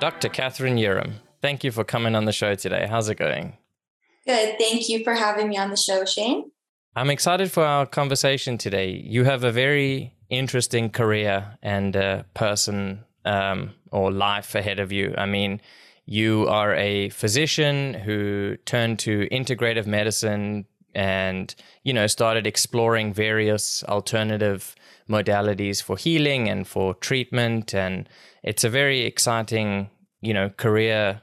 Dr. Catherine Urim, thank you for coming on the show today. How's it going? Good. Thank you for having me on the show, Shane. I'm excited for our conversation today. You have a very interesting career and uh, person um, or life ahead of you. I mean, you are a physician who turned to integrative medicine and you know started exploring various alternative modalities for healing and for treatment and it's a very exciting you know career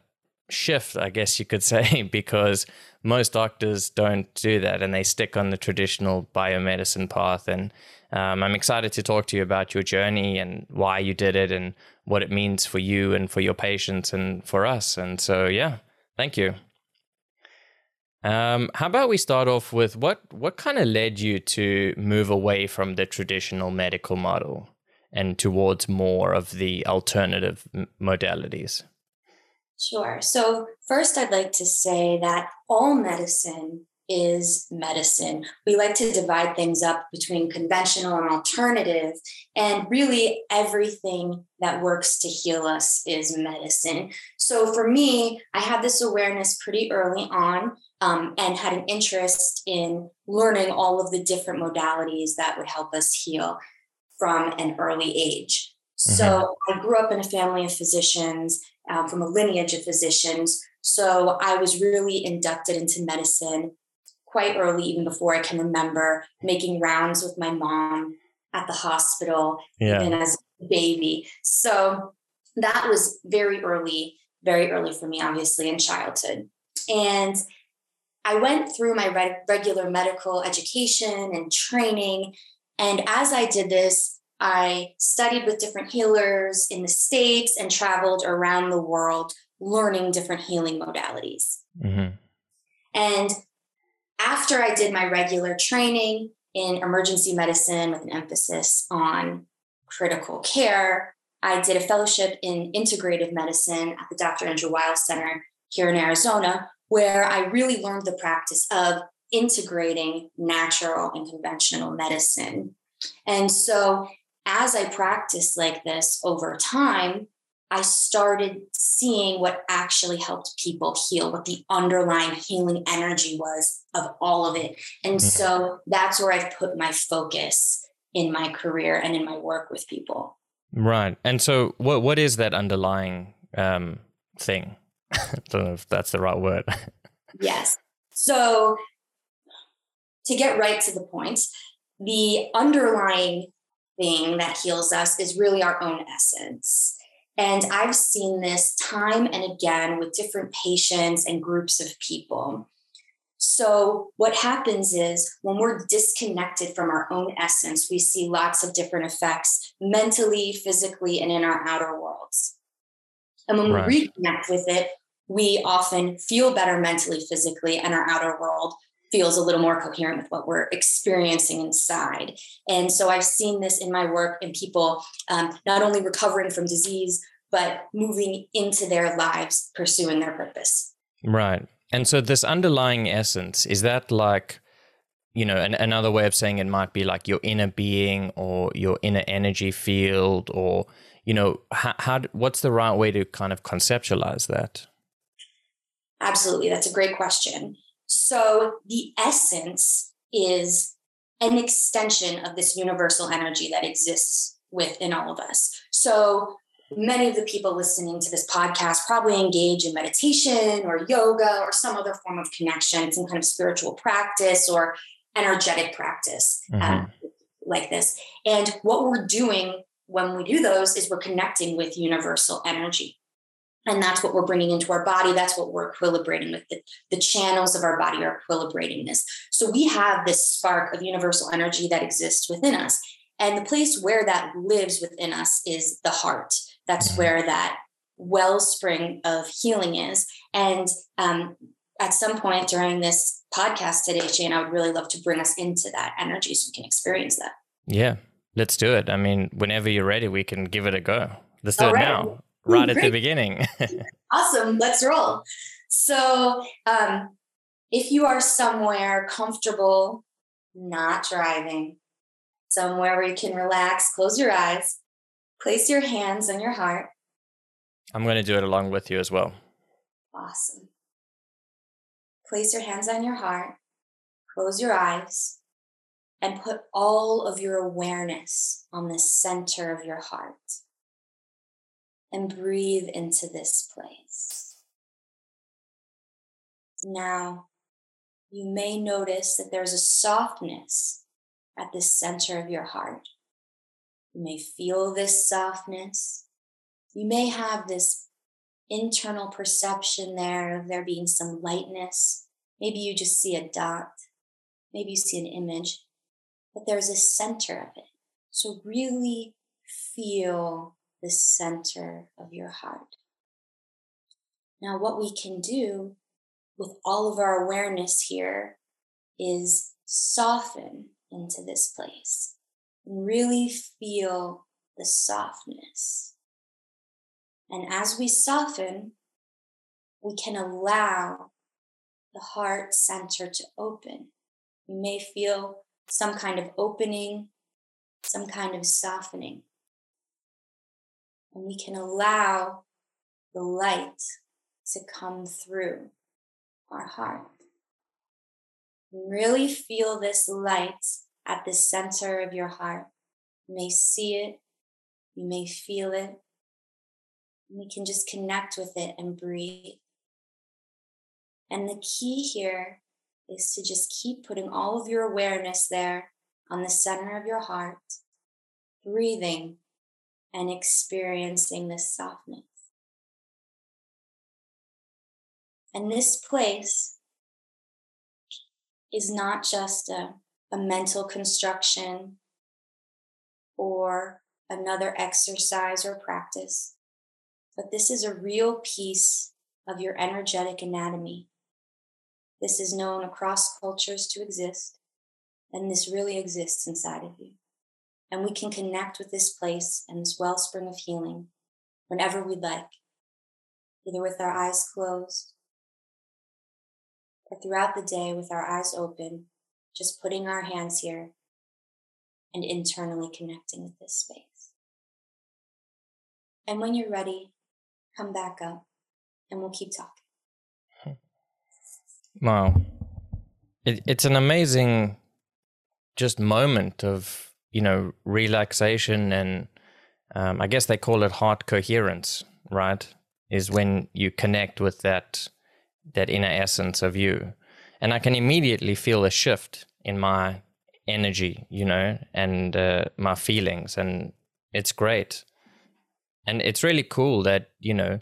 shift i guess you could say because most doctors don't do that and they stick on the traditional biomedicine path and um, I'm excited to talk to you about your journey and why you did it and what it means for you and for your patients and for us. And so, yeah, thank you. Um, how about we start off with what what kind of led you to move away from the traditional medical model and towards more of the alternative modalities? Sure. So first, I'd like to say that all medicine is medicine. We like to divide things up between conventional and alternative, and really everything that works to heal us is medicine. So for me, I had this awareness pretty early on um, and had an interest in learning all of the different modalities that would help us heal from an early age. Mm-hmm. So I grew up in a family of physicians, um, from a lineage of physicians. So I was really inducted into medicine quite early, even before I can remember, making rounds with my mom at the hospital, yeah. even as a baby. So that was very early, very early for me, obviously, in childhood. And I went through my re- regular medical education and training. And as I did this, I studied with different healers in the States and traveled around the world learning different healing modalities. Mm-hmm. And after I did my regular training in emergency medicine with an emphasis on critical care, I did a fellowship in integrative medicine at the Dr. Andrew Weil Center here in Arizona, where I really learned the practice of integrating natural and conventional medicine. And so, as I practiced like this over time, I started seeing what actually helped people heal, what the underlying healing energy was of all of it. And mm-hmm. so that's where I've put my focus in my career and in my work with people. Right. And so what what is that underlying um, thing? I don't know if that's the right word. yes. So to get right to the point, the underlying thing that heals us is really our own essence. And I've seen this time and again with different patients and groups of people. So, what happens is when we're disconnected from our own essence, we see lots of different effects mentally, physically, and in our outer worlds. And when right. we reconnect with it, we often feel better mentally, physically, and our outer world feels a little more coherent with what we're experiencing inside. And so I've seen this in my work in people um, not only recovering from disease, but moving into their lives, pursuing their purpose. Right. And so this underlying essence, is that like, you know, an, another way of saying it might be like your inner being or your inner energy field or, you know, how, how what's the right way to kind of conceptualize that? Absolutely. That's a great question. So the essence is an extension of this universal energy that exists within all of us. So many of the people listening to this podcast probably engage in meditation or yoga or some other form of connection, some kind of spiritual practice or energetic practice um, mm-hmm. um, like this. And what we're doing when we do those is we're connecting with universal energy. And that's what we're bringing into our body. That's what we're equilibrating with. The, the channels of our body are equilibrating this. So we have this spark of universal energy that exists within us. And the place where that lives within us is the heart. That's mm-hmm. where that wellspring of healing is. And um, at some point during this podcast today, Shane, I would really love to bring us into that energy so we can experience that. Yeah, let's do it. I mean, whenever you're ready, we can give it a go. Let's do All it right. now right at the beginning. awesome. Let's roll. So, um, if you are somewhere comfortable, not driving, somewhere where you can relax, close your eyes, place your hands on your heart. I'm going to do it along with you as well. Awesome. Place your hands on your heart, close your eyes, and put all of your awareness on the center of your heart. And breathe into this place. Now, you may notice that there's a softness at the center of your heart. You may feel this softness. You may have this internal perception there of there being some lightness. Maybe you just see a dot. Maybe you see an image, but there's a center of it. So really feel the center of your heart. Now, what we can do with all of our awareness here is soften into this place and really feel the softness. And as we soften, we can allow the heart center to open. You may feel some kind of opening, some kind of softening. And we can allow the light to come through our heart. Really feel this light at the center of your heart. You may see it, you may feel it. We can just connect with it and breathe. And the key here is to just keep putting all of your awareness there on the center of your heart, breathing and experiencing this softness. And this place is not just a, a mental construction or another exercise or practice, but this is a real piece of your energetic anatomy. This is known across cultures to exist, and this really exists inside of you. And we can connect with this place and this wellspring of healing whenever we'd like, either with our eyes closed or throughout the day with our eyes open, just putting our hands here and internally connecting with this space. And when you're ready, come back up and we'll keep talking. Wow. It, it's an amazing just moment of, you know, relaxation and um, I guess they call it heart coherence, right? Is when you connect with that that inner essence of you. And I can immediately feel a shift in my energy, you know, and uh, my feelings. And it's great. And it's really cool that, you know,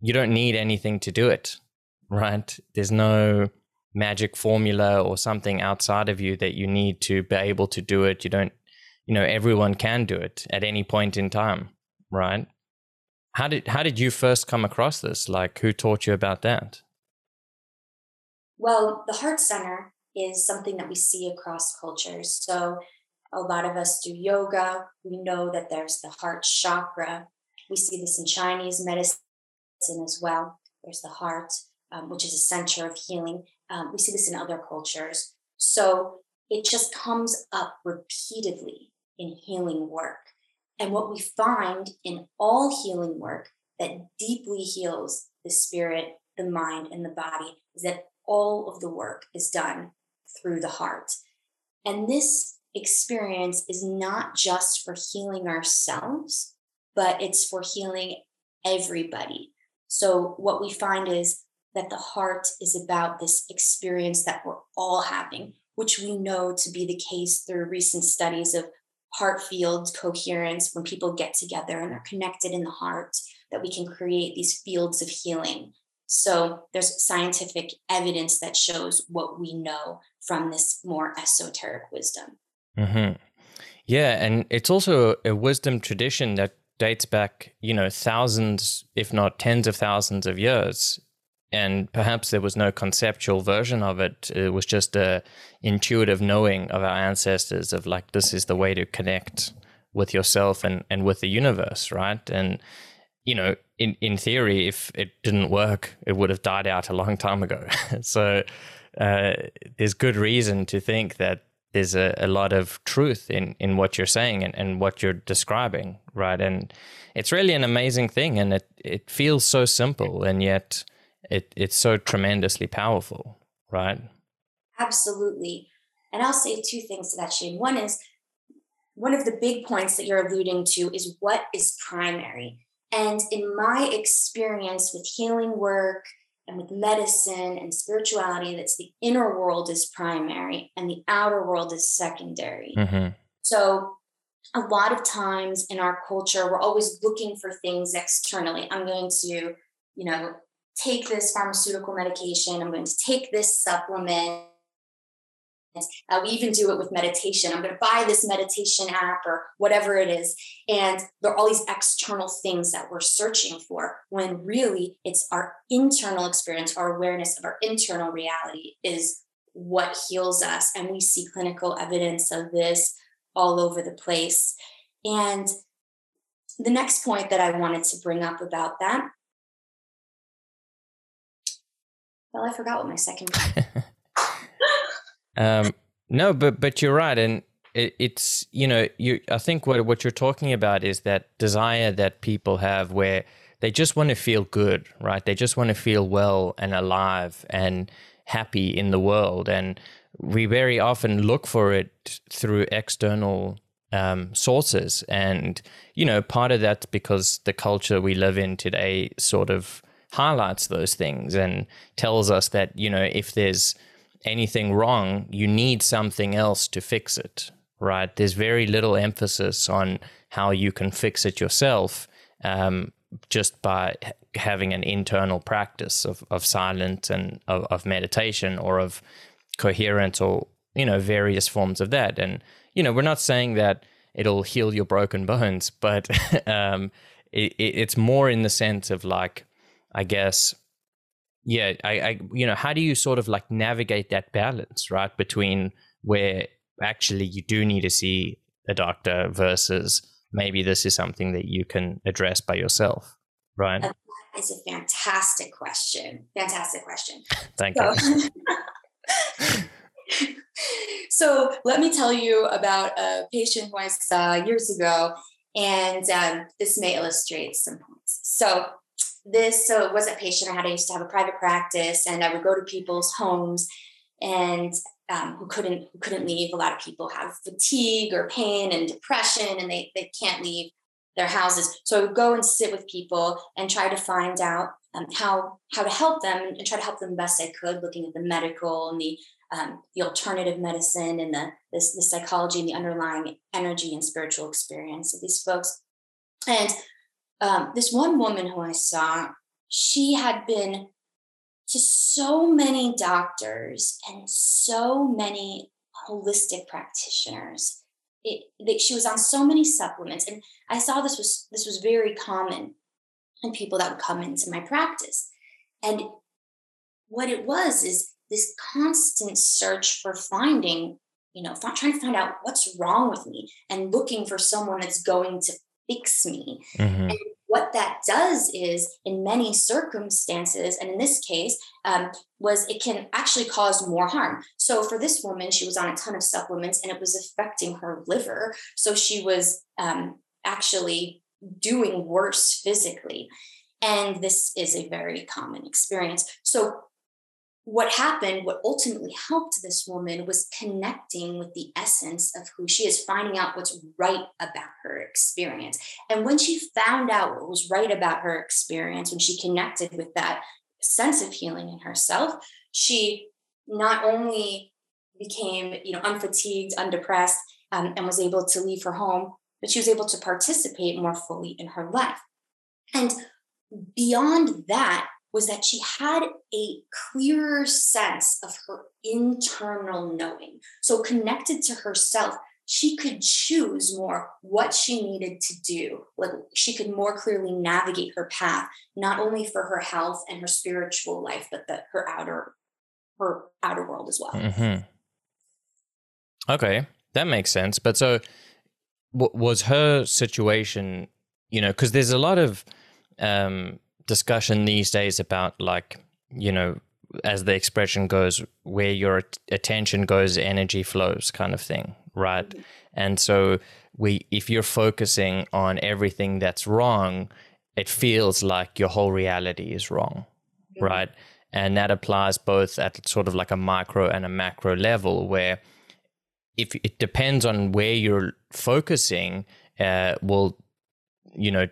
you don't need anything to do it, right? There's no magic formula or something outside of you that you need to be able to do it. You don't, you know, everyone can do it at any point in time, right? How did how did you first come across this? Like who taught you about that? Well, the heart center is something that we see across cultures. So a lot of us do yoga. We know that there's the heart chakra. We see this in Chinese medicine as well. There's the heart, um, which is a center of healing. Um, we see this in other cultures. So it just comes up repeatedly in healing work. And what we find in all healing work that deeply heals the spirit, the mind, and the body is that all of the work is done through the heart. And this experience is not just for healing ourselves, but it's for healing everybody. So, what we find is that the heart is about this experience that we're all having, which we know to be the case through recent studies of heart field coherence when people get together and are connected in the heart, that we can create these fields of healing so there's scientific evidence that shows what we know from this more esoteric wisdom. Mm-hmm. Yeah, and it's also a wisdom tradition that dates back, you know, thousands, if not tens of thousands of years. And perhaps there was no conceptual version of it. It was just a intuitive knowing of our ancestors of like this is the way to connect with yourself and, and with the universe, right? And you know, in, in theory, if it didn't work, it would have died out a long time ago. so uh, there's good reason to think that there's a, a lot of truth in in what you're saying and, and what you're describing, right? And it's really an amazing thing, and it it feels so simple, and yet it it's so tremendously powerful, right? Absolutely. And I'll say two things to that, Shane. One is one of the big points that you're alluding to is what is primary. And in my experience with healing work and with medicine and spirituality, that's the inner world is primary and the outer world is secondary. Mm-hmm. So, a lot of times in our culture, we're always looking for things externally. I'm going to, you know, take this pharmaceutical medication, I'm going to take this supplement uh, we even do it with meditation. I'm going to buy this meditation app or whatever it is. And there are all these external things that we're searching for when really it's our internal experience, our awareness of our internal reality is what heals us. And we see clinical evidence of this all over the place. And the next point that I wanted to bring up about that. Well, I forgot what my second Um, no, but but you're right, and it, it's you know you. I think what what you're talking about is that desire that people have where they just want to feel good, right? They just want to feel well and alive and happy in the world, and we very often look for it through external um, sources, and you know part of that's because the culture we live in today sort of highlights those things and tells us that you know if there's anything wrong, you need something else to fix it, right? There's very little emphasis on how you can fix it yourself um, just by having an internal practice of, of silence and of, of meditation or of coherence or, you know, various forms of that. And, you know, we're not saying that it'll heal your broken bones, but um, it, it's more in the sense of like, I guess, yeah, I, I, you know, how do you sort of like navigate that balance, right, between where actually you do need to see a doctor versus maybe this is something that you can address by yourself, right? That is a fantastic question. Fantastic question. Thank so, you. so let me tell you about a patient who I saw years ago, and um, this may illustrate some points. So this so it wasn't patient I had. I used to have a private practice, and I would go to people's homes and um, who couldn't who couldn't leave. A lot of people have fatigue or pain and depression, and they they can't leave their houses. So I would go and sit with people and try to find out um, how how to help them and try to help them best I could, looking at the medical and the um, the alternative medicine and the this, the psychology and the underlying energy and spiritual experience of these folks. And um, this one woman who I saw, she had been to so many doctors and so many holistic practitioners. It, it, she was on so many supplements, and I saw this was this was very common in people that would come into my practice. And what it was is this constant search for finding, you know, trying to find out what's wrong with me and looking for someone that's going to fix me. Mm-hmm. And what that does is, in many circumstances, and in this case, um, was it can actually cause more harm. So for this woman, she was on a ton of supplements, and it was affecting her liver. So she was um, actually doing worse physically. And this is a very common experience. So what happened, what ultimately helped this woman was connecting with the essence of who she is, finding out what's right about her experience. And when she found out what was right about her experience, when she connected with that sense of healing in herself, she not only became, you know, unfatigued, undepressed, um, and was able to leave her home, but she was able to participate more fully in her life. And beyond that, was that she had a clearer sense of her internal knowing. So, connected to herself, she could choose more what she needed to do. Like she could more clearly navigate her path, not only for her health and her spiritual life, but the, her outer her outer world as well. Mm-hmm. Okay, that makes sense. But so, w- was her situation? You know, because there's a lot of um, discussion these days about like you know as the expression goes, where your attention goes, energy flows, kind of thing, right? Mm-hmm. And so we, if you're focusing on everything that's wrong, it feels like your whole reality is wrong, mm-hmm. right? And that applies both at sort of like a micro and a macro level, where if it depends on where you're focusing, uh, will you know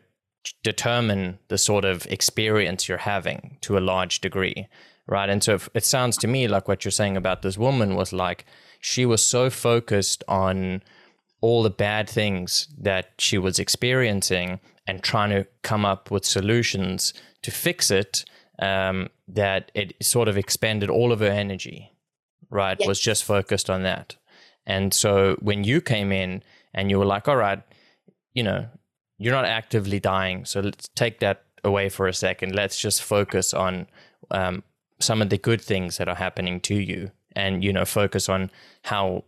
determine the sort of experience you're having to a large degree, right? And so it sounds to me like what you're saying about this woman was like she was so focused on all the bad things that she was experiencing and trying to come up with solutions to fix it um, that it sort of expended all of her energy, right? Yes. Was just focused on that. And so when you came in and you were like, all right, you know, you're not actively dying. So let's take that away for a second. Let's just focus on um, some of the good things that are happening to you, and you know, focus on how.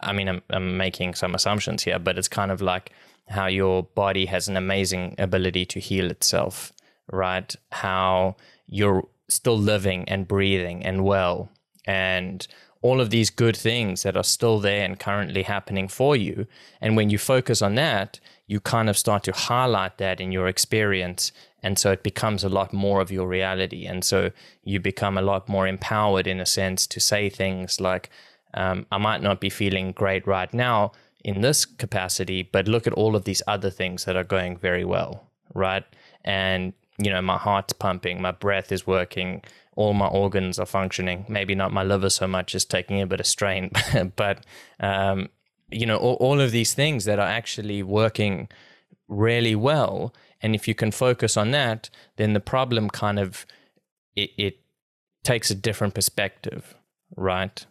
I mean, I'm, I'm making some assumptions here, but it's kind of like how your body has an amazing ability to heal itself, right? How you're still living and breathing and well, and all of these good things that are still there and currently happening for you. And when you focus on that, you kind of start to highlight that in your experience. And so it becomes a lot more of your reality. And so you become a lot more empowered in a sense to say things like, um, I might not be feeling great right now in this capacity, but look at all of these other things that are going very well, right? And, you know, my heart's pumping, my breath is working, all my organs are functioning. Maybe not my liver so much is taking a bit of strain, but um, you know all, all of these things that are actually working really well. And if you can focus on that then the problem kind of it, it takes a different perspective right?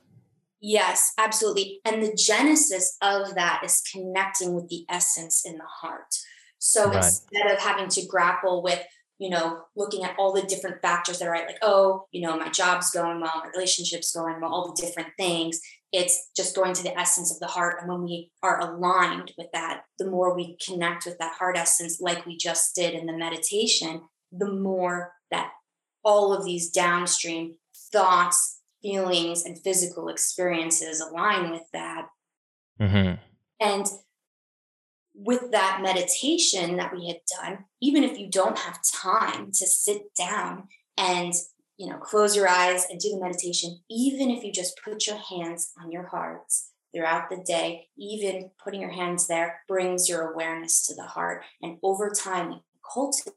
Yes absolutely. And the genesis of that is connecting with the essence in the heart. So right. instead of having to grapple with you know, looking at all the different factors that are right, like, oh, you know, my job's going well, my relationship's going well, all the different things. It's just going to the essence of the heart. And when we are aligned with that, the more we connect with that heart essence, like we just did in the meditation, the more that all of these downstream thoughts, feelings, and physical experiences align with that. Mm-hmm. And with that meditation that we had done, even if you don't have time to sit down and you know close your eyes and do the meditation, even if you just put your hands on your hearts throughout the day, even putting your hands there brings your awareness to the heart. And over time, cultivate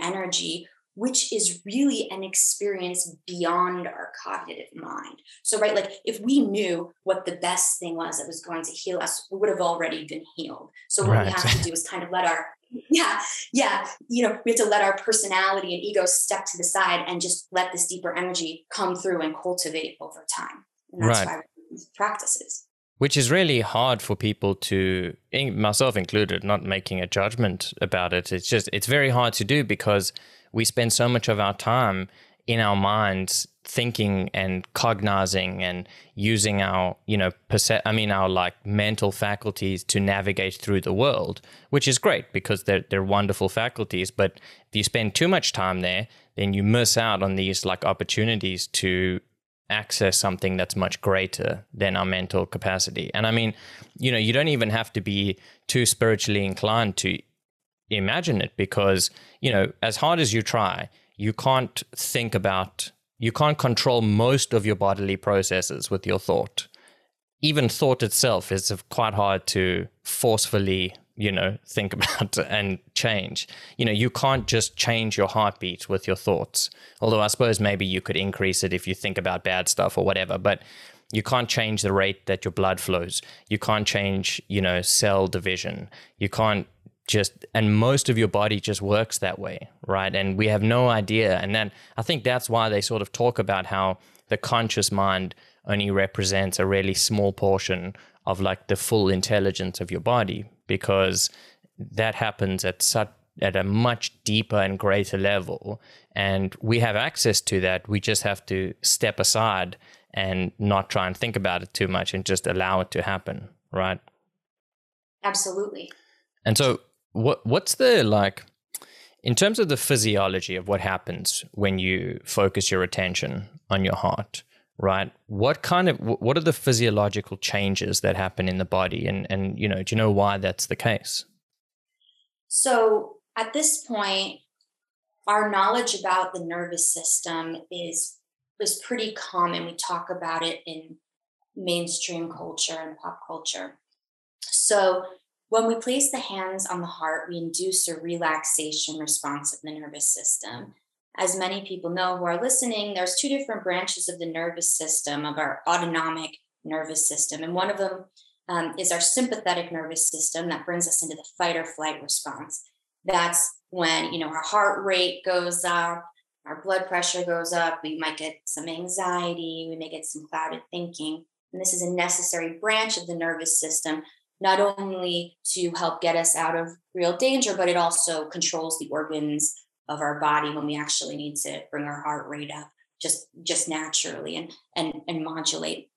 energy which is really an experience beyond our cognitive mind. So, right, like if we knew what the best thing was that was going to heal us, we would have already been healed. So, what right. we have to do is kind of let our, yeah, yeah, you know, we have to let our personality and ego step to the side and just let this deeper energy come through and cultivate over time. And that's right. why practices which is really hard for people to myself included not making a judgment about it it's just it's very hard to do because we spend so much of our time in our minds thinking and cognizing and using our you know perce- i mean our like mental faculties to navigate through the world which is great because they're, they're wonderful faculties. But if you spend too much time there then you miss out on these like opportunities to access something that's much greater than our mental capacity. And i mean you know you don't even have to be too spiritually inclined to imagine it because, you know, as hard as you try, you can't think about, you can't control most of your bodily processes with your thought. Even thought itself is quite hard to forcefully, you know, think about and change. You know, you can't just change your heartbeat with your thoughts. Although I suppose maybe you could increase it if you think about bad stuff or whatever. But you can't change the rate that your blood flows. You can't change, you know, cell division. You can't just and most of your body just works that way right? And we have no idea. And then i think that's why they sort of talk about how the conscious mind only represents a really small portion of like the full intelligence of your body because that happens at such at a much deeper and greater level. And we have access to that. We just have to step aside and not try and think about it too much and just allow it to happen right? Absolutely. And so what what's the like In terms of the physiology of what happens when you focus your attention on your heart, right? What kind of what are the physiological changes that happen in the body and and you know, do you know why that's the case? So, at this point, our knowledge about the nervous system is is pretty common. We talk about it in mainstream culture and pop culture. So, when we place the hands on the heart, we induce a relaxation response of the nervous system. As many people know who are listening, there's two different branches of the nervous system, of our autonomic nervous system. And one of them um, is our sympathetic nervous system that brings us into the fight or flight response. That's when, you know, our heart rate goes up, our blood pressure goes up, we might get some anxiety, we may get some clouded thinking. And this is a necessary branch of the nervous system not only to help get us out of real danger, but it also controls the organs of our body when we actually need to bring our heart rate up just just naturally and and and modulate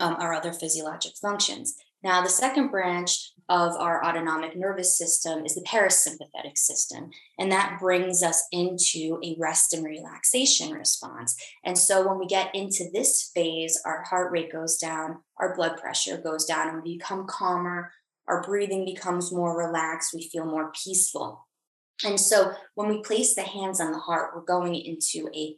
um, our other physiologic functions. Now, the second branch of our autonomic nervous system is the parasympathetic system, and that brings us into a rest and relaxation response. And so, when we get into this phase, our heart rate goes down, our blood pressure goes down, and we become calmer, our breathing becomes more relaxed, we feel more peaceful. And so, when we place the hands on the heart, we're going into a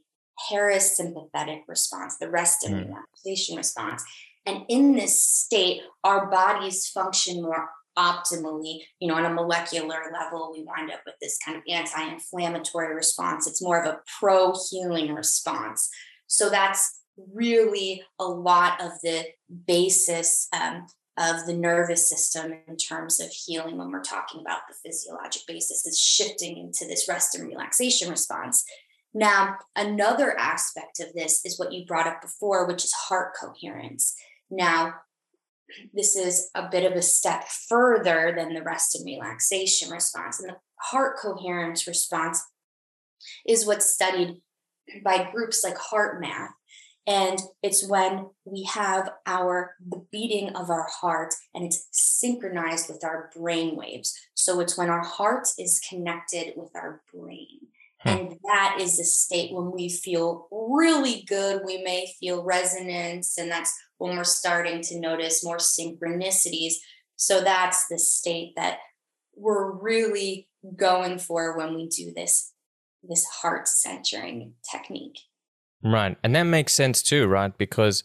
parasympathetic response, the rest and mm. relaxation response. And in this state, our bodies function more optimally. You know, on a molecular level, we wind up with this kind of anti inflammatory response. It's more of a pro healing response. So that's really a lot of the basis um, of the nervous system in terms of healing when we're talking about the physiologic basis is shifting into this rest and relaxation response. Now, another aspect of this is what you brought up before, which is heart coherence. Now, this is a bit of a step further than the rest and relaxation response. And the heart coherence response is what's studied by groups like HeartMath. And it's when we have our the beating of our heart and it's synchronized with our brain waves. So it's when our heart is connected with our brain. Hmm. And that is the state when we feel really good. We may feel resonance, and that's when we're starting to notice more synchronicities. So that's the state that we're really going for when we do this this heart centering technique. Right. And that makes sense too, right? Because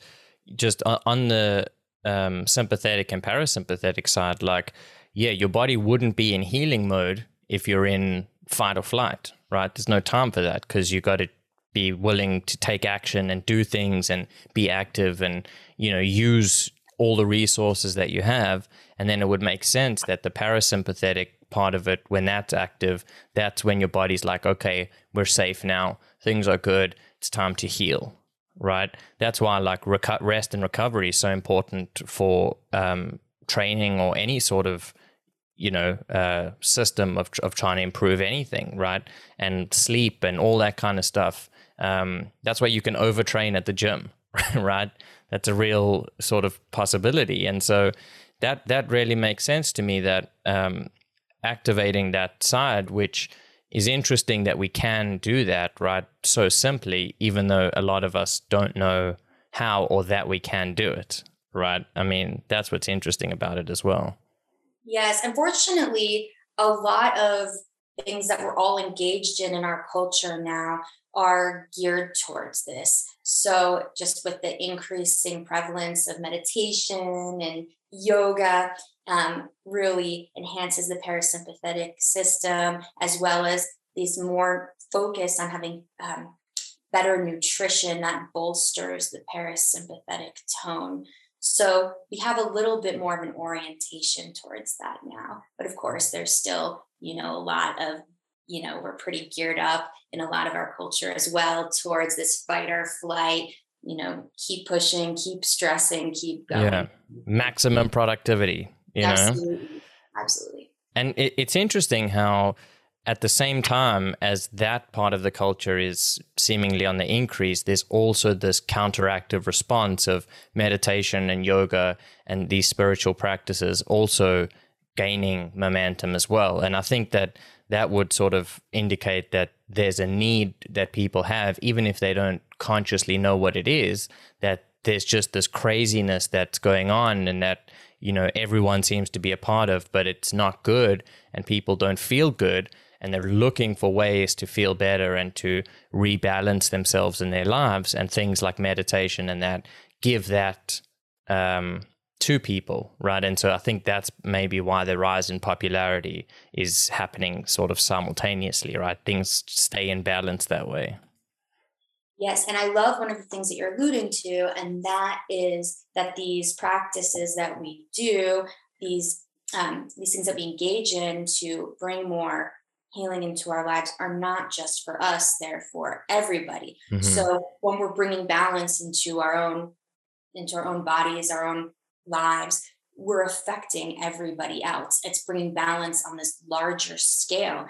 just on the um, sympathetic and parasympathetic side, like, yeah, your body wouldn't be in healing mode if you're in fight or flight, right? There's no time for that because you got to be willing to take action and do things and be active and you know use all the resources that you have. And then it would make sense that the parasympathetic part of it when that's active that's when your body's like okay we're safe now. Things are good. It's time to heal right? That's why like rest and recovery is so important for um, training or any sort of you know uh, system of, of trying to improve anything right and sleep and all that kind of stuff um, that's why you can overtrain at the gym, right? That's a real sort of possibility, and so that that really makes sense to me. That um, activating that side, which is interesting that we can do that right so simply, even though a lot of us don't know how or that we can do it, right? I mean, that's what's interesting about it as well. Yes, unfortunately, a lot of things that we're all engaged in in our culture now are geared towards this. So, just with the increasing prevalence of meditation and yoga, um, really enhances the parasympathetic system, as well as these more focus on having um, better nutrition that bolsters the parasympathetic tone. So we have a little bit more of an orientation towards that now. But of course, there's still, you know, a lot of you know, we're pretty geared up in a lot of our culture as well towards this fight or flight, you know, keep pushing, keep stressing, keep going. Yeah. Maximum productivity, you Absolutely. know? Absolutely. And it, it's interesting how, at the same time as that part of the culture is seemingly on the increase, there's also this counteractive response of meditation and yoga and these spiritual practices also gaining momentum as well. And I think that that would sort of indicate that there's a need that people have, even if they don't consciously know what it is, that there's just this craziness that's going on and that, you know, everyone seems to be a part of, but it's not good and people don't feel good and they're looking for ways to feel better and to rebalance themselves in their lives and things like meditation and that give that um, to people, right? And so I think that's maybe why the rise in popularity is happening sort of simultaneously, right? Things stay in balance that way. Yes, and I love one of the things that you're alluding to, and that is that these practices that we do, these um, these things that we engage in to bring more healing into our lives, are not just for us; they're for everybody. Mm-hmm. So when we're bringing balance into our own into our own bodies, our own lives, we're affecting everybody else. It's bringing balance on this larger scale.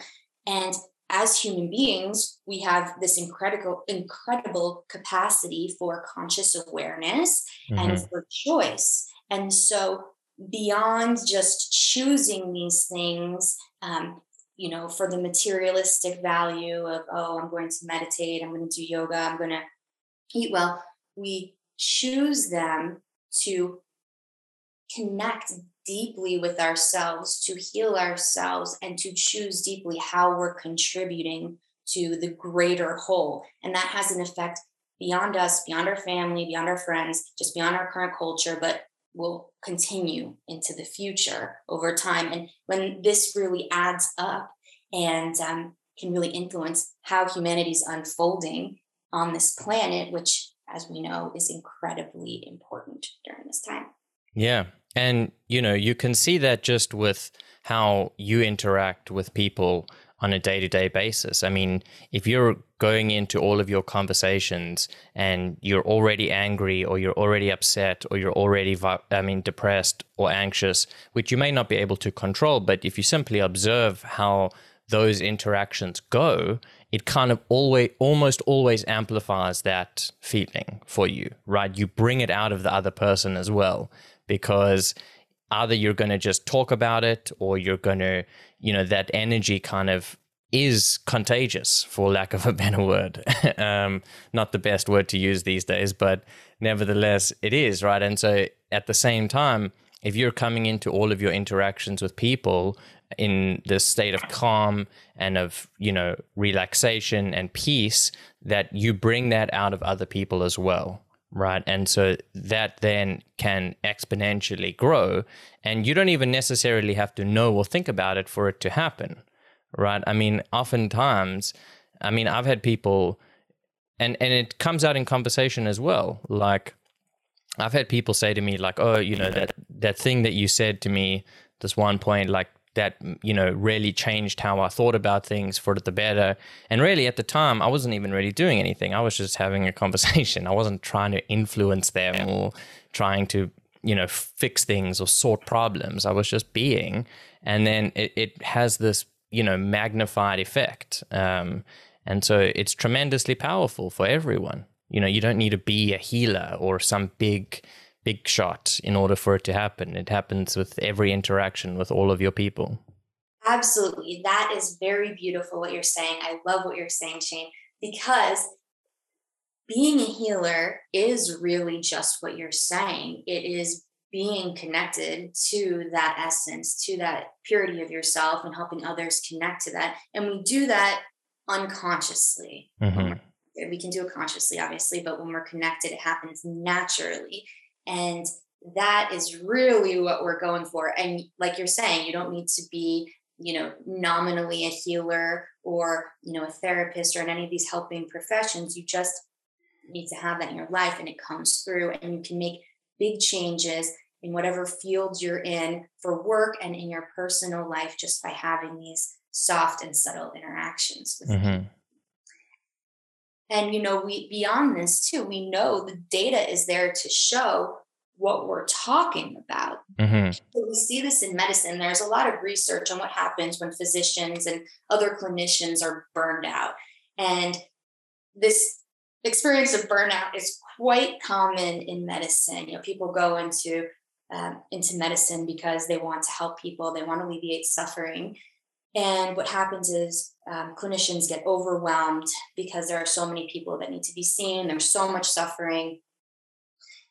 And as human beings, we have this incredible, incredible capacity for conscious awareness mm-hmm. and for choice. And so, beyond just choosing these things, um, you know, for the materialistic value of, oh, I'm going to meditate, I'm going to do yoga, I'm going to eat well, we choose them to connect deeply with ourselves, to heal ourselves, and to choose deeply how we're contributing to the greater whole. And that has an effect beyond us, beyond our family, beyond our friends, just beyond our current culture, but will continue into the future over time. And when this really adds up and um, can really influence how humanity is unfolding on this planet, which, as we know, is incredibly important during this time. Yeah. And, you know, you can see that just with how you interact with people on a day to day basis. I mean, if you're going into all of your conversations and you're already angry or you're already upset or you're already, I mean, depressed or anxious, which you may not be able to control, but if you simply observe how those interactions go, it kind of always, almost always amplifies that feeling for you, right? You bring it out of the other person as well because either you're going to just talk about it or you're going to, you know, that energy kind of is contagious, for lack of a better word. um, not the best word to use these days, but nevertheless, it is, right? And so at the same time, if you're coming into all of your interactions with people in this state of calm and of you know relaxation and peace that you bring that out of other people as well right? And so that then can exponentially grow. And you don't even necessarily have to know or think about it for it to happen, right? I mean, oftentimes, I mean, I've had people, and, and it comes out in conversation as well. Like, I've had people say to me, like, oh, you know, that, that thing that you said to me, this one point, like, that you know really changed how I thought about things for the better. And really, at the time, I wasn't even really doing anything. I was just having a conversation. I wasn't trying to influence them yeah. or trying to you know fix things or sort problems. I was just being, and then it, it has this you know magnified effect. Um, and so it's tremendously powerful for everyone. You know, you don't need to be a healer or some big big shot in order for it to happen. It happens with every interaction with all of your people. Absolutely. That is very beautiful what you're saying. I love what you're saying, Shane, because being a healer is really just what you're saying. It is being connected to that essence, to that purity of yourself, and helping others connect to that. And we do that unconsciously. Mm-hmm. We can do it consciously, obviously, but when we're connected, it happens naturally. And that is really what we're going for. And like you're saying, you don't need to be, you know, nominally a healer or, you know, a therapist or in any of these helping professions. You just need to have that in your life and it comes through and you can make big changes in whatever field you're in for work and in your personal life just by having these soft and subtle interactions with mm-hmm. people. And you know, we beyond this too, we know the data is there to show what we're talking about. Mm-hmm. So we see this in medicine. There's a lot of research on what happens when physicians and other clinicians are burned out. And this experience of burnout is quite common in medicine. You know, people go into um, into medicine because they want to help people, they want to alleviate suffering. And what happens is um, clinicians get overwhelmed because there are so many people that need to be seen. There's so much suffering,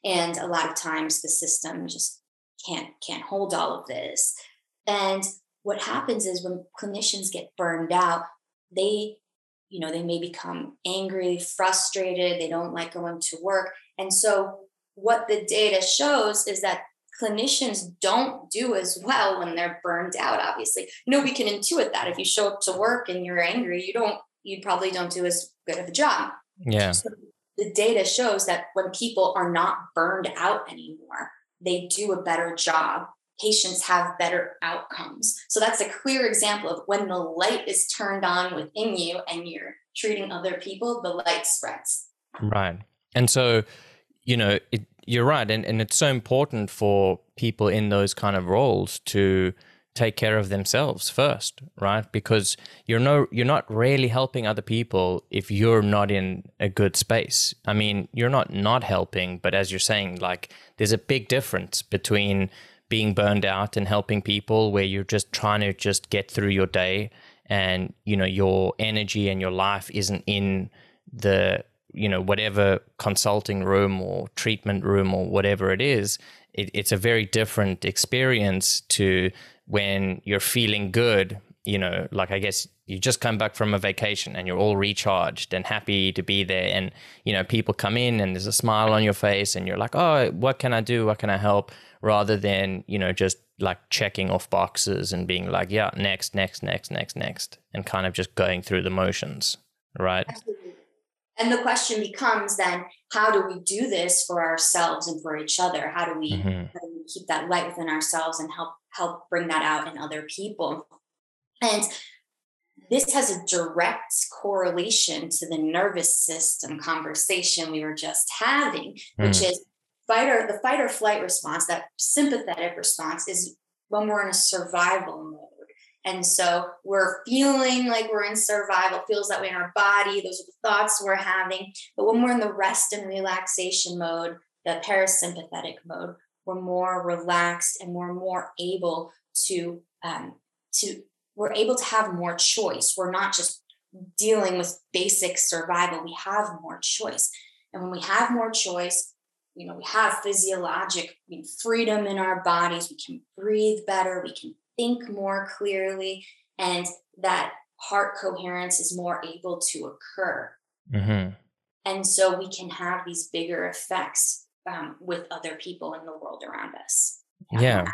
and a lot of times the system just can't can't hold all of this. And what happens is when clinicians get burned out, they you know they may become angry, frustrated. They don't like going to work, and so what the data shows is that clinicians don't do as well when they're burned out obviously. You know we can intuit that. If you show up to work and you're angry you don't you probably don't do as good of a job. Yeah. So the data shows that when people are not burned out anymore they do a better job patients have better outcomes so that's a clear example of when the light is turned on within you and you're treating other people the light spreads right and so you know it you're right, and and it's so important for people in those kind of roles to take care of themselves first, right? Because you're no you're not really helping other people if you're not in a good space. I mean, you're not not helping, but as you're saying like there's a big difference between being burned out and helping people where you're just trying to just get through your day and you know your energy and your life isn't in the you know whatever consulting room or treatment room or whatever it is it, it's a very different experience to when you're feeling good you know like i guess you just come back from a vacation and you're all recharged and happy to be there and you know people come in and there's a smile on your face and you're like oh what can i do? What can i help rather than you know just like checking off boxes and being like yeah next next next next next and kind of just going through the motions right Absolutely. And the question becomes then, how do we do this for ourselves and for each other? How do we, mm-hmm. how do we keep that light within ourselves and help help bring that out in other people? And this has a direct correlation to the nervous system conversation we were just having, which mm. is fight or the fight or flight response, that sympathetic response is when we're in a survival mode. And so we're feeling like we're in survival, feels that way in our body. Those are the thoughts we're having. But when we're in the rest and relaxation mode, the parasympathetic mode, we're more relaxed and we're more able to um, to we're able to have more choice. We're not just dealing with basic survival. We have more choice. And when we have more choice, you know, we have physiologic freedom in our bodies. We can breathe better. We can think more clearly and that heart coherence is more able to occur. Mm-hmm. And so we can have these bigger effects um, with other people in the world around us. Yeah.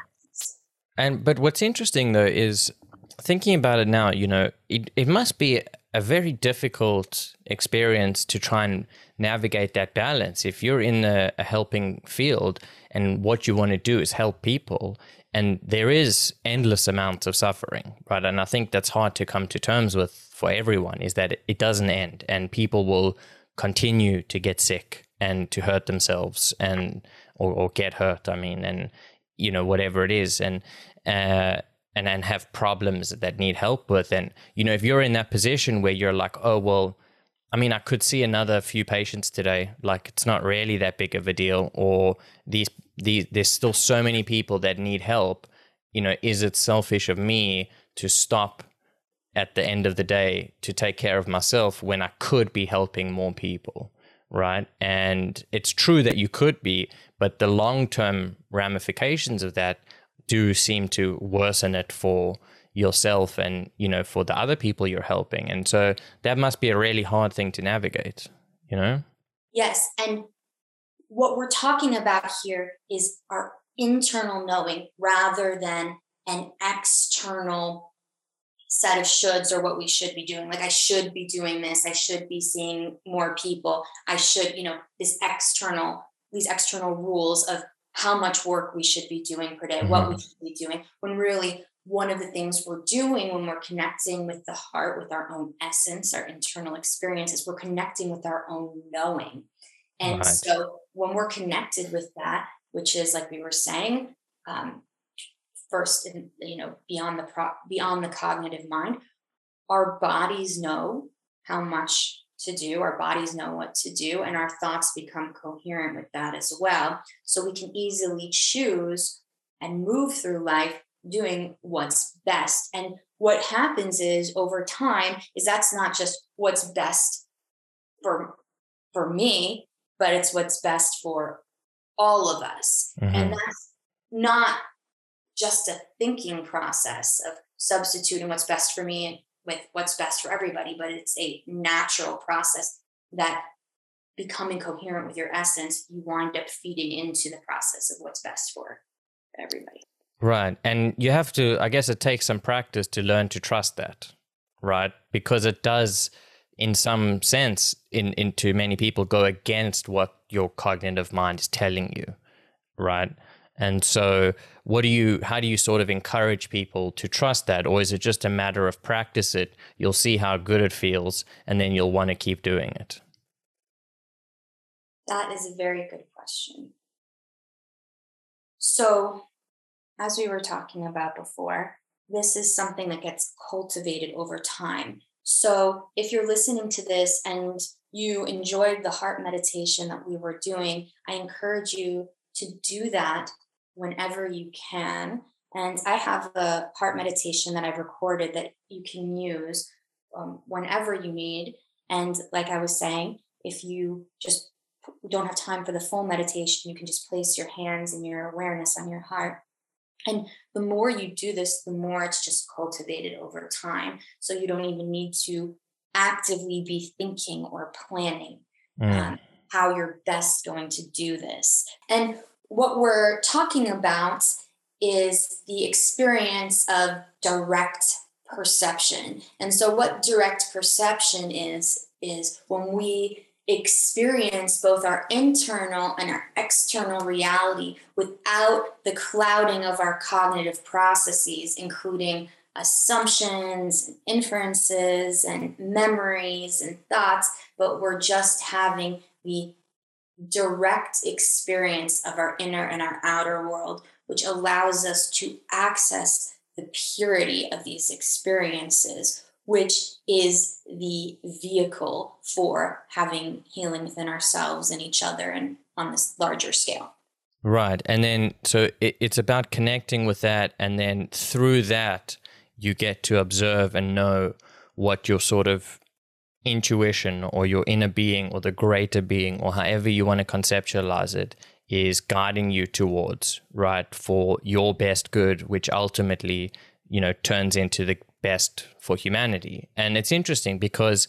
And but what's interesting though is thinking about it now, you know, it, it must be a very difficult experience to try and navigate that balance. If you're in a, a helping field and what you want to do is help people, and there is endless amounts of suffering right and i think that's hard to come to terms with for everyone is that it doesn't end and people will continue to get sick and to hurt themselves and or, or get hurt i mean and you know whatever it is and uh and and have problems that need help with and you know if you're in that position where you're like oh well I mean, I could see another few patients today. Like, it's not really that big of a deal, or these these, there's still so many people that need help. You know, is it selfish of me to stop at the end of the day to take care of myself when I could be helping more people? Right. And it's true that you could be, but the long term ramifications of that do seem to worsen it for yourself and, you know, for the other people you're helping. And so that must be a really hard thing to navigate, you know? Yes. And what we're talking about here is our internal knowing rather than an external set of shoulds or what we should be doing. Like, I should be doing this. I should be seeing more people. I should, you know, this external, these external rules of how much work we should be doing per day, mm-hmm. what we mm-hmm. should be doing, when really one of the things we're doing when we're connecting with the heart, with our own essence, our internal experiences, we're connecting with our own knowing. And right. so when we're connected with that, which is like we were saying, um, first, in, you know, beyond the pro- beyond the cognitive mind, our bodies know how much to do. Our bodies know what to do, and our thoughts become coherent with that as well. So we can easily choose and move through life doing what's best. And what happens is over time is that's not just what's best for for me, but it's what's best for all of us. Mm-hmm. And that's not just a thinking process of substituting what's best for me with what's best for everybody, but it's a natural process that becoming coherent with your essence, you wind up feeding into the process of what's best for everybody. Right. And you have to, I guess it takes some practice to learn to trust that, right? Because it does, in some sense, in into many people, go against what your cognitive mind is telling you, right? And so, what do you, how do you sort of encourage people to trust that? Or is it just a matter of practice it? You'll see how good it feels, and then you'll want to keep doing it. That is a very good question. So, as we were talking about before, this is something that gets cultivated over time. So, if you're listening to this and you enjoyed the heart meditation that we were doing, I encourage you to do that whenever you can. And I have a heart meditation that I've recorded that you can use um, whenever you need. And like I was saying, if you just don't have time for the full meditation, you can just place your hands and your awareness on your heart and the more you do this, the more it's just cultivated over time. So you don't even need to actively be thinking or planning mm. um, how you're best going to do this. And what we're talking about is the experience of direct perception. And so, what direct perception is, is when we experience both our internal and our external reality without the clouding of our cognitive processes, including assumptions, and inferences, and memories and thoughts, but we're just having the direct experience of our inner and our outer world, which allows us to access the purity of these experiences which is the vehicle for having healing within ourselves and each other and on this larger scale. Right. And then, so it, it's about connecting with that. And then through that, you get to observe and know what your sort of intuition or your inner being or the greater being or however you want to conceptualize it is guiding you towards, right? For your best good, which ultimately, you know, turns into the best for humanity. And it's interesting because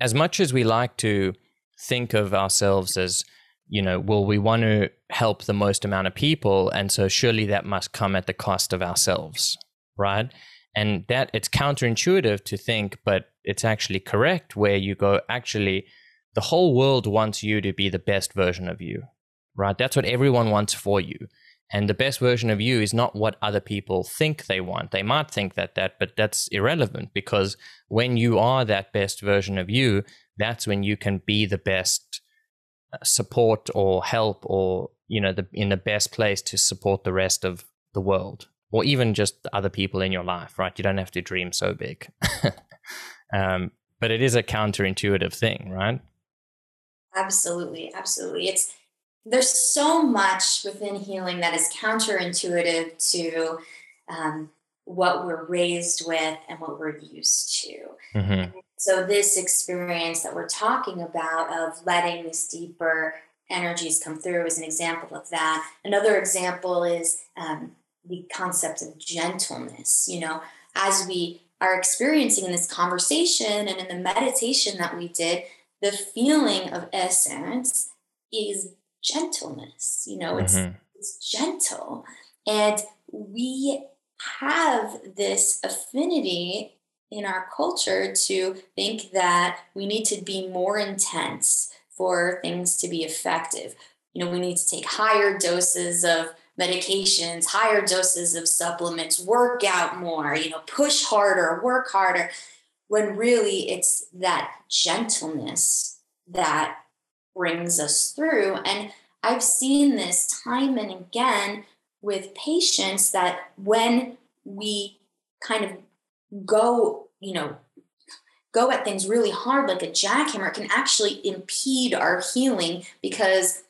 as much as we like to think of ourselves as, you know, well, we want to help the most amount of people. And so surely that must come at the cost of ourselves, right? And that it's counterintuitive to think, but it's actually correct where you go, actually, the whole world wants you to be the best version of you, right? That's what everyone wants for you. And the best version of you is not what other people think they want. They might think that that, but that's irrelevant because when you are that best version of you, that's when you can be the best uh, support or help or you know the in the best place to support the rest of the world or even just other people in your life right you don't have to dream so big um, but it is a counterintuitive thing right absolutely absolutely it's there's so much within healing that is counterintuitive to um, what we're raised with and what we're used to. Mm-hmm. So, this experience that we're talking about of letting these deeper energies come through is an example of that. Another example is um, the concept of gentleness. You know, as we are experiencing in this conversation and in the meditation that we did, the feeling of essence is gentleness. You know, it's mm-hmm. it's gentle, and we have this affinity in our culture to think that we need to be more intense for things to be effective. You know, we need to take higher doses of medications, higher doses of supplements, work out more, you know, push harder, work harder, when really it's that gentleness that brings us through. And I've seen this time and again with patients that when we kind of go, you know, go at things really hard like a jackhammer can actually impede our healing because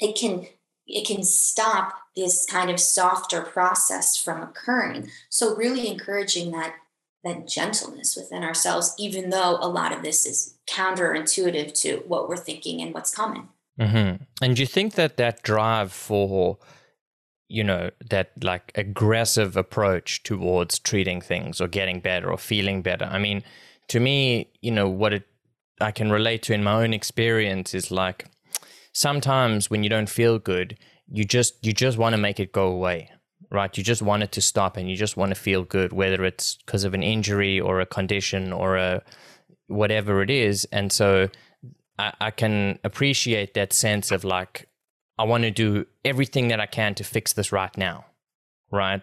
it can it can stop this kind of softer process from occurring. So really encouraging that that gentleness within ourselves, even though a lot of this is counterintuitive to what we're thinking and what's coming. Mm-hmm. And do you think that that drive for, you know, that like aggressive approach towards treating things or getting better or feeling better? I mean, to me, you know, what it I can relate to in my own experience is like sometimes when you don't feel good, you just you just want to make it go away right? You just want it to stop and you just want to feel good whether it's because of an injury or a condition or a whatever it is. And so I, I can appreciate that sense of like i want to do everything that i can to fix this right now right?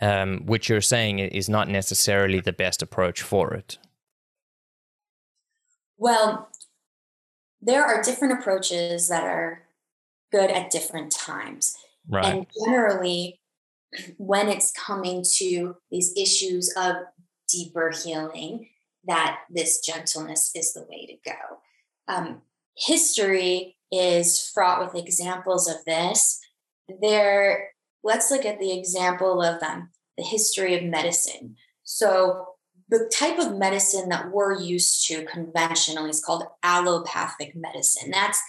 Um, which you're saying is not necessarily the best approach for it. Well there are different approaches that are good at different times. Right. And generally, when it's coming to these issues of deeper healing, that this gentleness is the way to go. Um, history is fraught with examples of this. There, let's look at the example of um, the history of medicine. So, the type of medicine that we're used to conventionally is called allopathic medicine. That's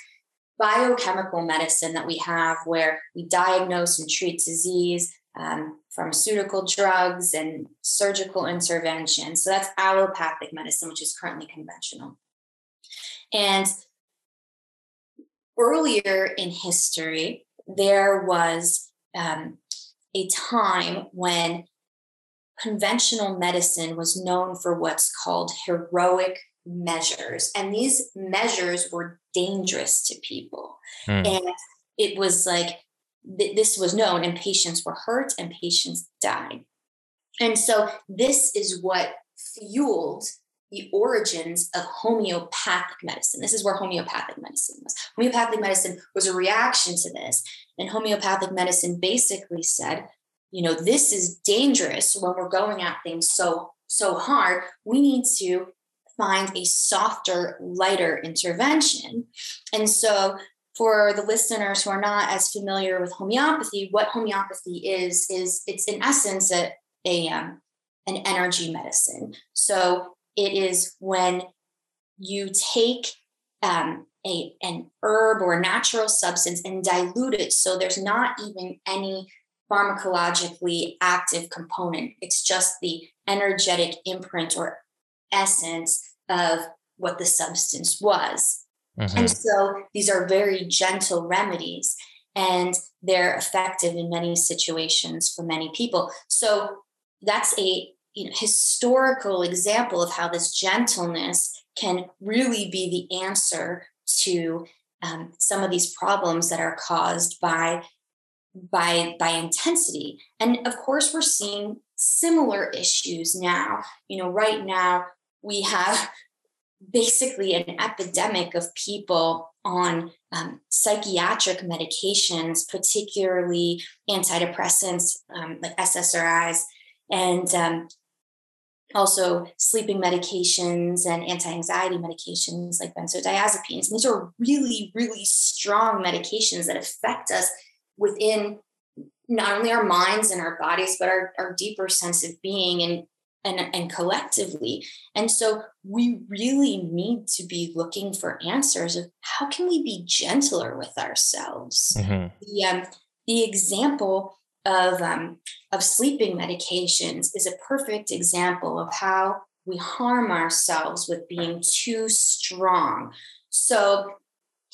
biochemical medicine that we have where we diagnose and treat disease, um, pharmaceutical drugs, and surgical intervention. So that's allopathic medicine, which is currently conventional. And earlier in history, there was um, a time when conventional medicine was known for what's called heroic measures. And these measures were dangerous to people. Mm. And it was like th- this was known, and patients were hurt and patients died. And so this is what fueled the origins of homeopathic medicine. This is where homeopathic medicine was. Homeopathic medicine was a reaction to this. And homeopathic medicine basically said, you know, this is dangerous when we're going at things so so hard. We need to find a softer, lighter intervention. And so, for the listeners who are not as familiar with homeopathy, what homeopathy is is it's in essence a, a um, an energy medicine. So it is when you take um, a an herb or natural substance and dilute it, so there's not even any pharmacologically active component. It's just the energetic imprint or essence of what the substance was. Mm-hmm. And so these are very gentle remedies and they're effective in many situations for many people. So that's a you know, historical example of how this gentleness can really be the answer to um, some of these problems that are caused by by by intensity and of course we're seeing similar issues now you know right now we have basically an epidemic of people on um, psychiatric medications, particularly antidepressants um, like SSRIs, and um, also sleeping medications and anti-anxiety medications like benzodiazepines. And these are really, really strong medications that affect us within not only our minds and our bodies, but our, our deeper sense of being. And and, and collectively. And so we really need to be looking for answers of how can we be gentler with ourselves? Mm-hmm. The, um, the example of, um, of sleeping medications is a perfect example of how we harm ourselves with being too strong. So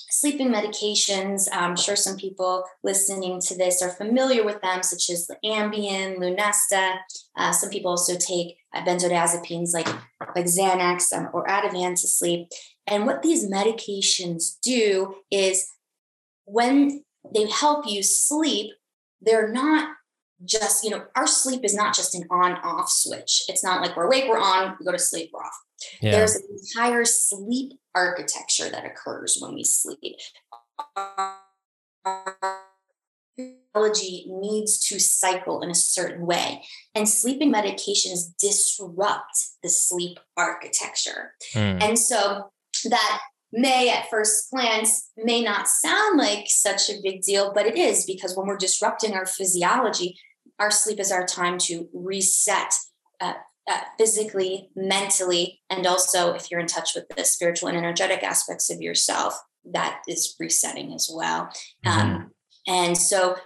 sleeping medications. I'm sure some people listening to this are familiar with them, such as the Ambien, Lunesta. Uh, some people also take benzodiazepines like, like Xanax um, or Ativan to sleep. And what these medications do is when they help you sleep, they're not just, you know, our sleep is not just an on off switch. It's not like we're awake, we're on, we go to sleep, we're off. Yeah. There's an entire sleep architecture that occurs when we sleep. Biology needs to cycle in a certain way, and sleeping medications disrupt the sleep architecture. Mm. And so that may at first glance may not sound like such a big deal, but it is because when we're disrupting our physiology, our sleep is our time to reset uh, uh, physically, mentally, and also if you're in touch with the spiritual and energetic aspects of yourself, that is resetting as well. Mm-hmm. Um, and so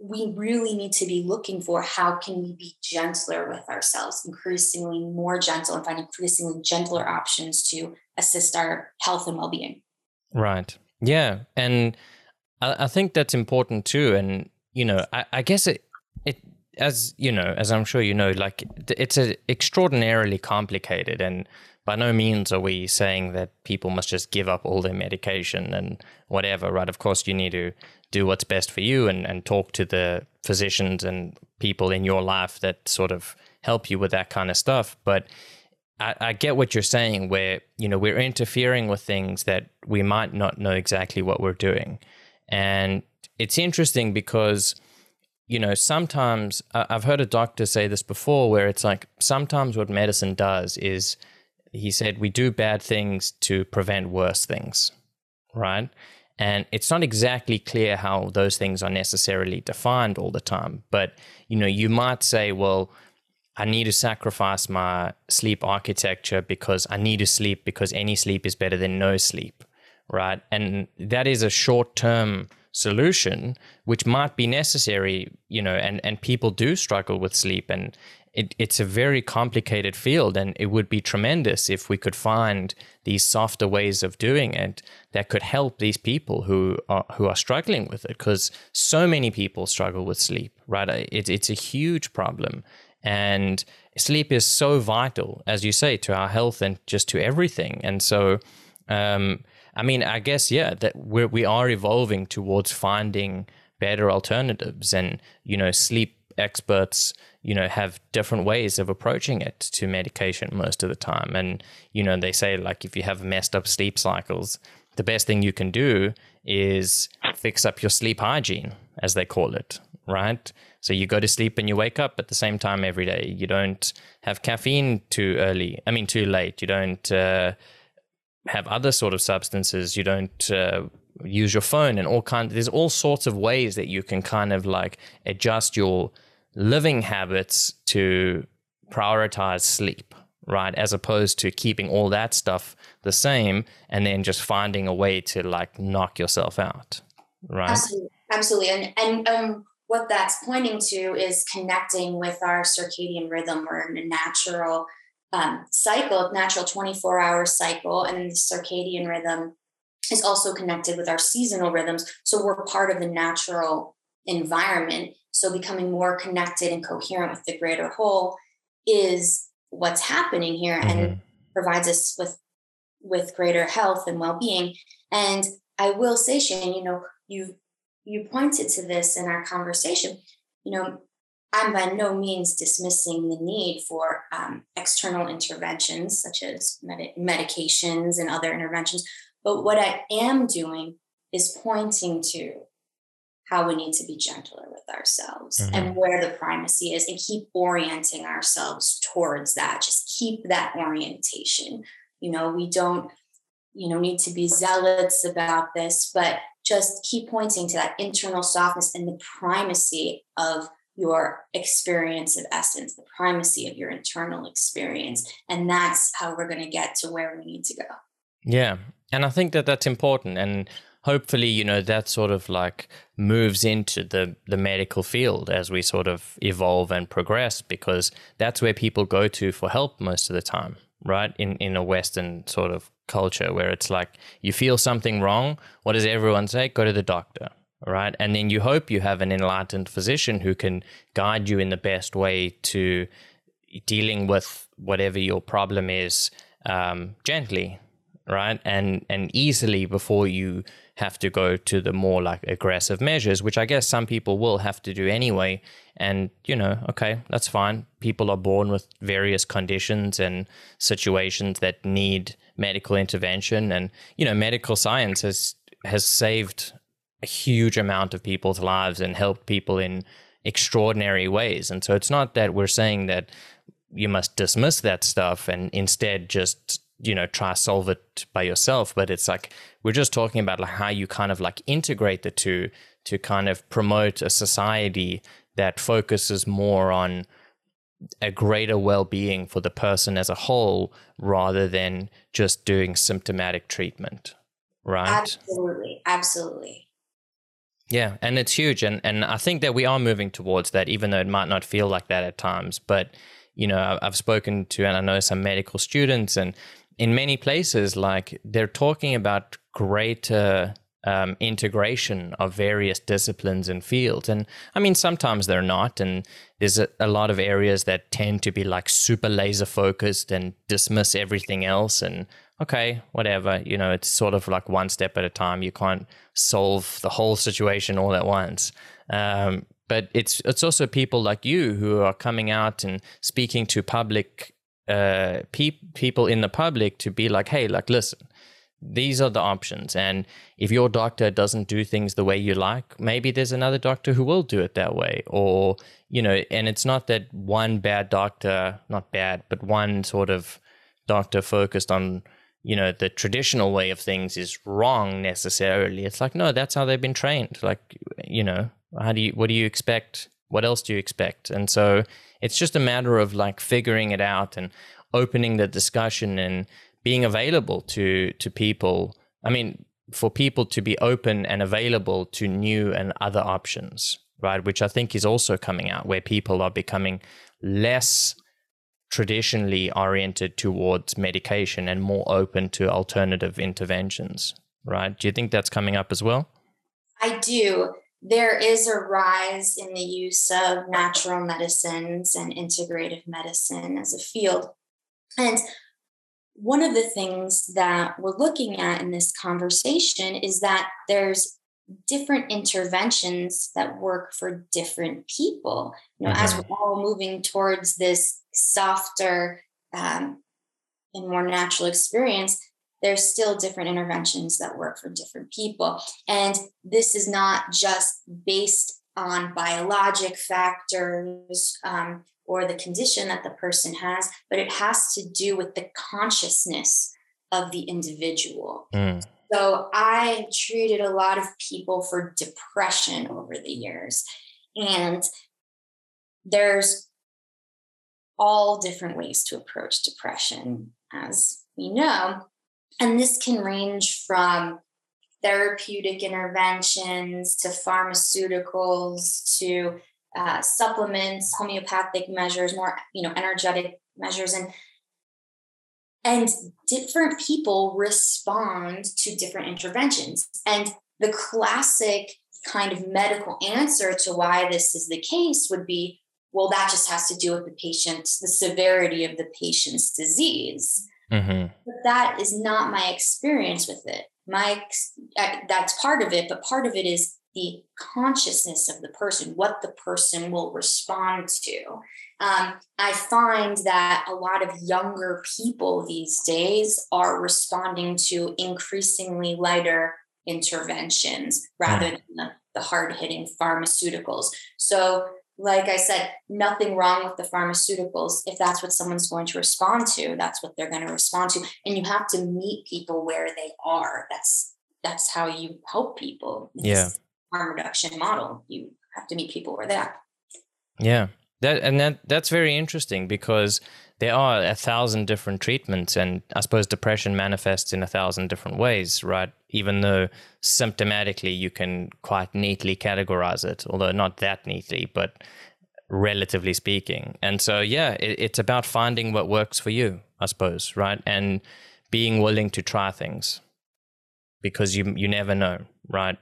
we really need to be looking for how can we be gentler with ourselves increasingly more gentle and find increasingly gentler options to assist our health and well-being. Right. Yeah and i, I think that's important too and you know I, I, guess it it as you know as i'm sure you know like it's a extraordinarily complicated and by no means are we saying that people must just give up all their medication and whatever right of course you need to do what's best for you and, and talk to the physicians and people in your life that sort of help you with that kind of stuff. But I, I, get what you're saying, where you know we're interfering with things that we might not know exactly what we're doing, and it's interesting because you know sometimes I've heard a doctor say this before, where it's like sometimes what medicine does is he said we do bad things to prevent worse things, right? And it's not exactly clear how those things are necessarily defined all the time. But, you know, you might say, well, I need to sacrifice my sleep architecture because I need to sleep because any sleep is better than no sleep, right? And that is a short term solution, which might be necessary, you know, and, and people do struggle with sleep. And it, it's a very complicated field, and it would be tremendous if we could find these softer ways of doing it that could help these people who are who are struggling with it. Because so many people struggle with sleep, right? It, it's a huge problem, and sleep is so vital, as you say, to our health and just to everything. And so, um, I mean, I guess yeah, that we're we are evolving towards finding better alternatives, and you know, sleep experts you know have different ways of approaching it to medication most of the time. And you know they say like if you have messed up sleep cycles the best thing you can do is fix up your sleep hygiene as they call it right? So you go to sleep and you wake up at the same time every day. You don't have caffeine too early i mean too late. You don't uh, have other sort of substances. You don't uh, use your phone and all kind there's all sorts of ways that you can kind of like adjust your living habits to prioritize sleep, right? As opposed to keeping all that stuff the same and then just finding a way to like knock yourself out, right? Absolutely. Absolutely. And, and um, what that's pointing to is connecting with our circadian rhythm. We're in a natural um, cycle, natural 24 hour cycle, and the circadian rhythm is also connected with our seasonal rhythms. So we're part of the natural environment. So becoming more connected and coherent with the greater whole is what's happening here mm-hmm. and provides us with with greater health and well-being. And I will say, Shane, you know, you you pointed to this in our conversation. You know, I'm by no means dismissing the need for um, external interventions such as med- medications and other interventions. But what I am doing is pointing to how we need to be gentler with ourselves mm-hmm. and where the primacy is and keep orienting ourselves towards that. Just keep that orientation. You know we don't you know need to be zealots about this but just keep pointing to that internal softness and the primacy of your experience of essence the primacy of your internal experience. And that's how we're going to get to where we need to go. Yeah. And i think that that's important. And hopefully, you know, that sort of like moves into the, the medical field as we sort of evolve and progress because that's where people go to for help most of the time, right? In, in a Western sort of culture where it's like you feel something wrong. What does everyone say? Go to the doctor, right? And then you hope you have an enlightened physician who can guide you in the best way to dealing with whatever your problem is um, gently, right? And and easily before you have to go to the more like aggressive measures, which I guess some people will have to do anyway. And, you know, okay, that's fine. People are born with various conditions and situations that need medical intervention. And, you know, medical science has has saved a huge amount of people's lives and helped people in extraordinary ways. And so it's not that we're saying that you must dismiss that stuff and instead just you know try solve it by yourself but it's like we're just talking about like how you kind of like integrate the two to kind of promote a society that focuses more on a greater well-being for the person as a whole rather than just doing symptomatic treatment right? Absolutely. Absolutely. Yeah and it's huge and and i think that we are moving towards that even though it might not feel like that at times but you know i've spoken to and i know some medical students and in many places like they're talking about greater um, integration of various disciplines and fields. And I mean, sometimes they're not. And there's a, a, lot of areas that tend to be like super laser focused and dismiss everything else. And okay, whatever, you know, it's sort of like one step at a time. You can't solve the whole situation all at once. Um, but it's it's also people like you who are coming out and speaking to public uh, pe- people in the public to be like, hey, like, listen, these are the options. And if your doctor doesn't do things the way you like, maybe there's another doctor who will do it that way. Or, you know, and it's not that one bad doctor, not bad, but one sort of doctor focused on, you know, the traditional way of things is wrong necessarily. It's like, no, that's how they've been trained. Like, you know, how do you, what do you expect? What else do you expect? And so it's just a matter of like figuring it out and opening the discussion and, being available to to people. I mean, for people to be open and available to new and other options, right? Which I think is also coming out where people are becoming less traditionally oriented towards medication and more open to alternative interventions, right? Do you think that's coming up as well? I do. There is a rise in the use of natural medicines and integrative medicine as a field. And one of the things that we're looking at in this conversation is that there's different interventions that work for different people. You know, mm-hmm. as we're all moving towards this softer um, and more natural experience, there's still different interventions that work for different people. And this is not just based on biologic factors um, or the condition that the person has, but it has to do with the consciousness of the individual. Mm. So I treated a lot of people for depression over the years. And there's all different ways to approach depression, as we know. And this can range from therapeutic interventions to pharmaceuticals to uh, supplements, homeopathic measures, more you know energetic measures, and and different people respond to different interventions. And the classic kind of medical answer to why this is the case would be well, that just has to do with the patient, the severity of the patient's disease. Mm-hmm. But that is not my experience with it. My that's part of it, but part of it is the consciousness of the person, what the person will respond to. Um, I find that a lot of younger people these days are responding to increasingly lighter interventions rather mm. than the, the hard hitting pharmaceuticals. So, like I said, nothing wrong with the pharmaceuticals. If that's what someone's going to respond to, that's what they're going to respond to. And you have to meet people where they are. That's that's how you help people. It's, yeah harm reduction model. You have to meet people where they're. Yeah. That and that that's very interesting because there are a thousand different treatments and I suppose depression manifests in a thousand different ways, right? Even though symptomatically you can quite neatly categorize it, although not that neatly, but relatively speaking. And so yeah, it, it's about finding what works for you, I suppose, right? And being willing to try things because you you never know, right?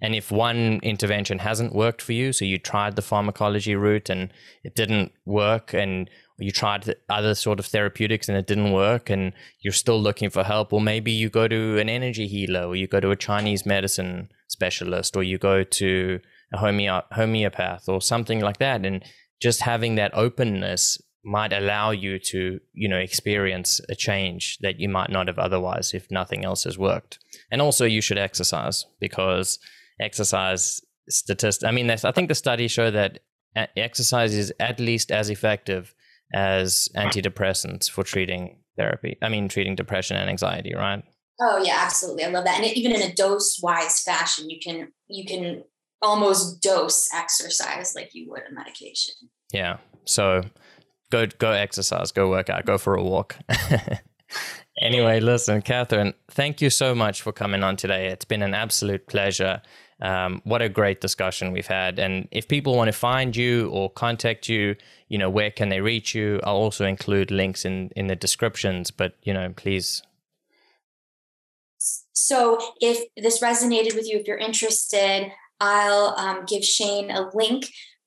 And if one intervention hasn't worked for you, so you tried the pharmacology route and it didn't work, and you tried other sort of therapeutics and it didn't work, and you're still looking for help, or maybe you go to an energy healer, or you go to a Chinese medicine specialist, or you go to a homeo- homeopath, or something like that. And just having that openness might allow you to, you know, experience a change that you might not have otherwise if nothing else has worked. And also, you should exercise because exercise statistics. I mean, I think the studies show that exercise is at least as effective as antidepressants for treating therapy. I mean, treating depression and anxiety, right? Oh yeah, absolutely. I love that. And even in a dose wise fashion, you can you can almost dose exercise like you would a medication. Yeah. So go go exercise, go work out, go for a walk. anyway, listen, Catherine, thank you so much for coming on today. It's been an absolute pleasure. Um, what a great discussion we've had. And if people want to find you or contact you, you know, where can they reach you? I'll also include links in in the descriptions. But you know, please. So if this resonated with you, if you're interested, I'll um, give Shane a link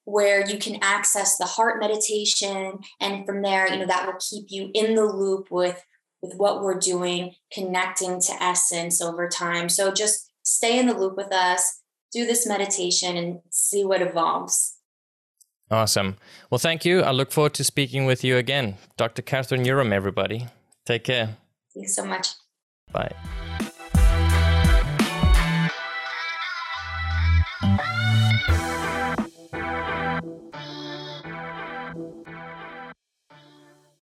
where you can access the heart meditation and from there you know that will keep you in the loop with with what we're doing connecting to essence over time so just stay in the loop with us do this meditation and see what evolves awesome. Well thank you. I look forward to speaking with you again. Dr catherine urim everybody. Take care. Thanks so much. Bye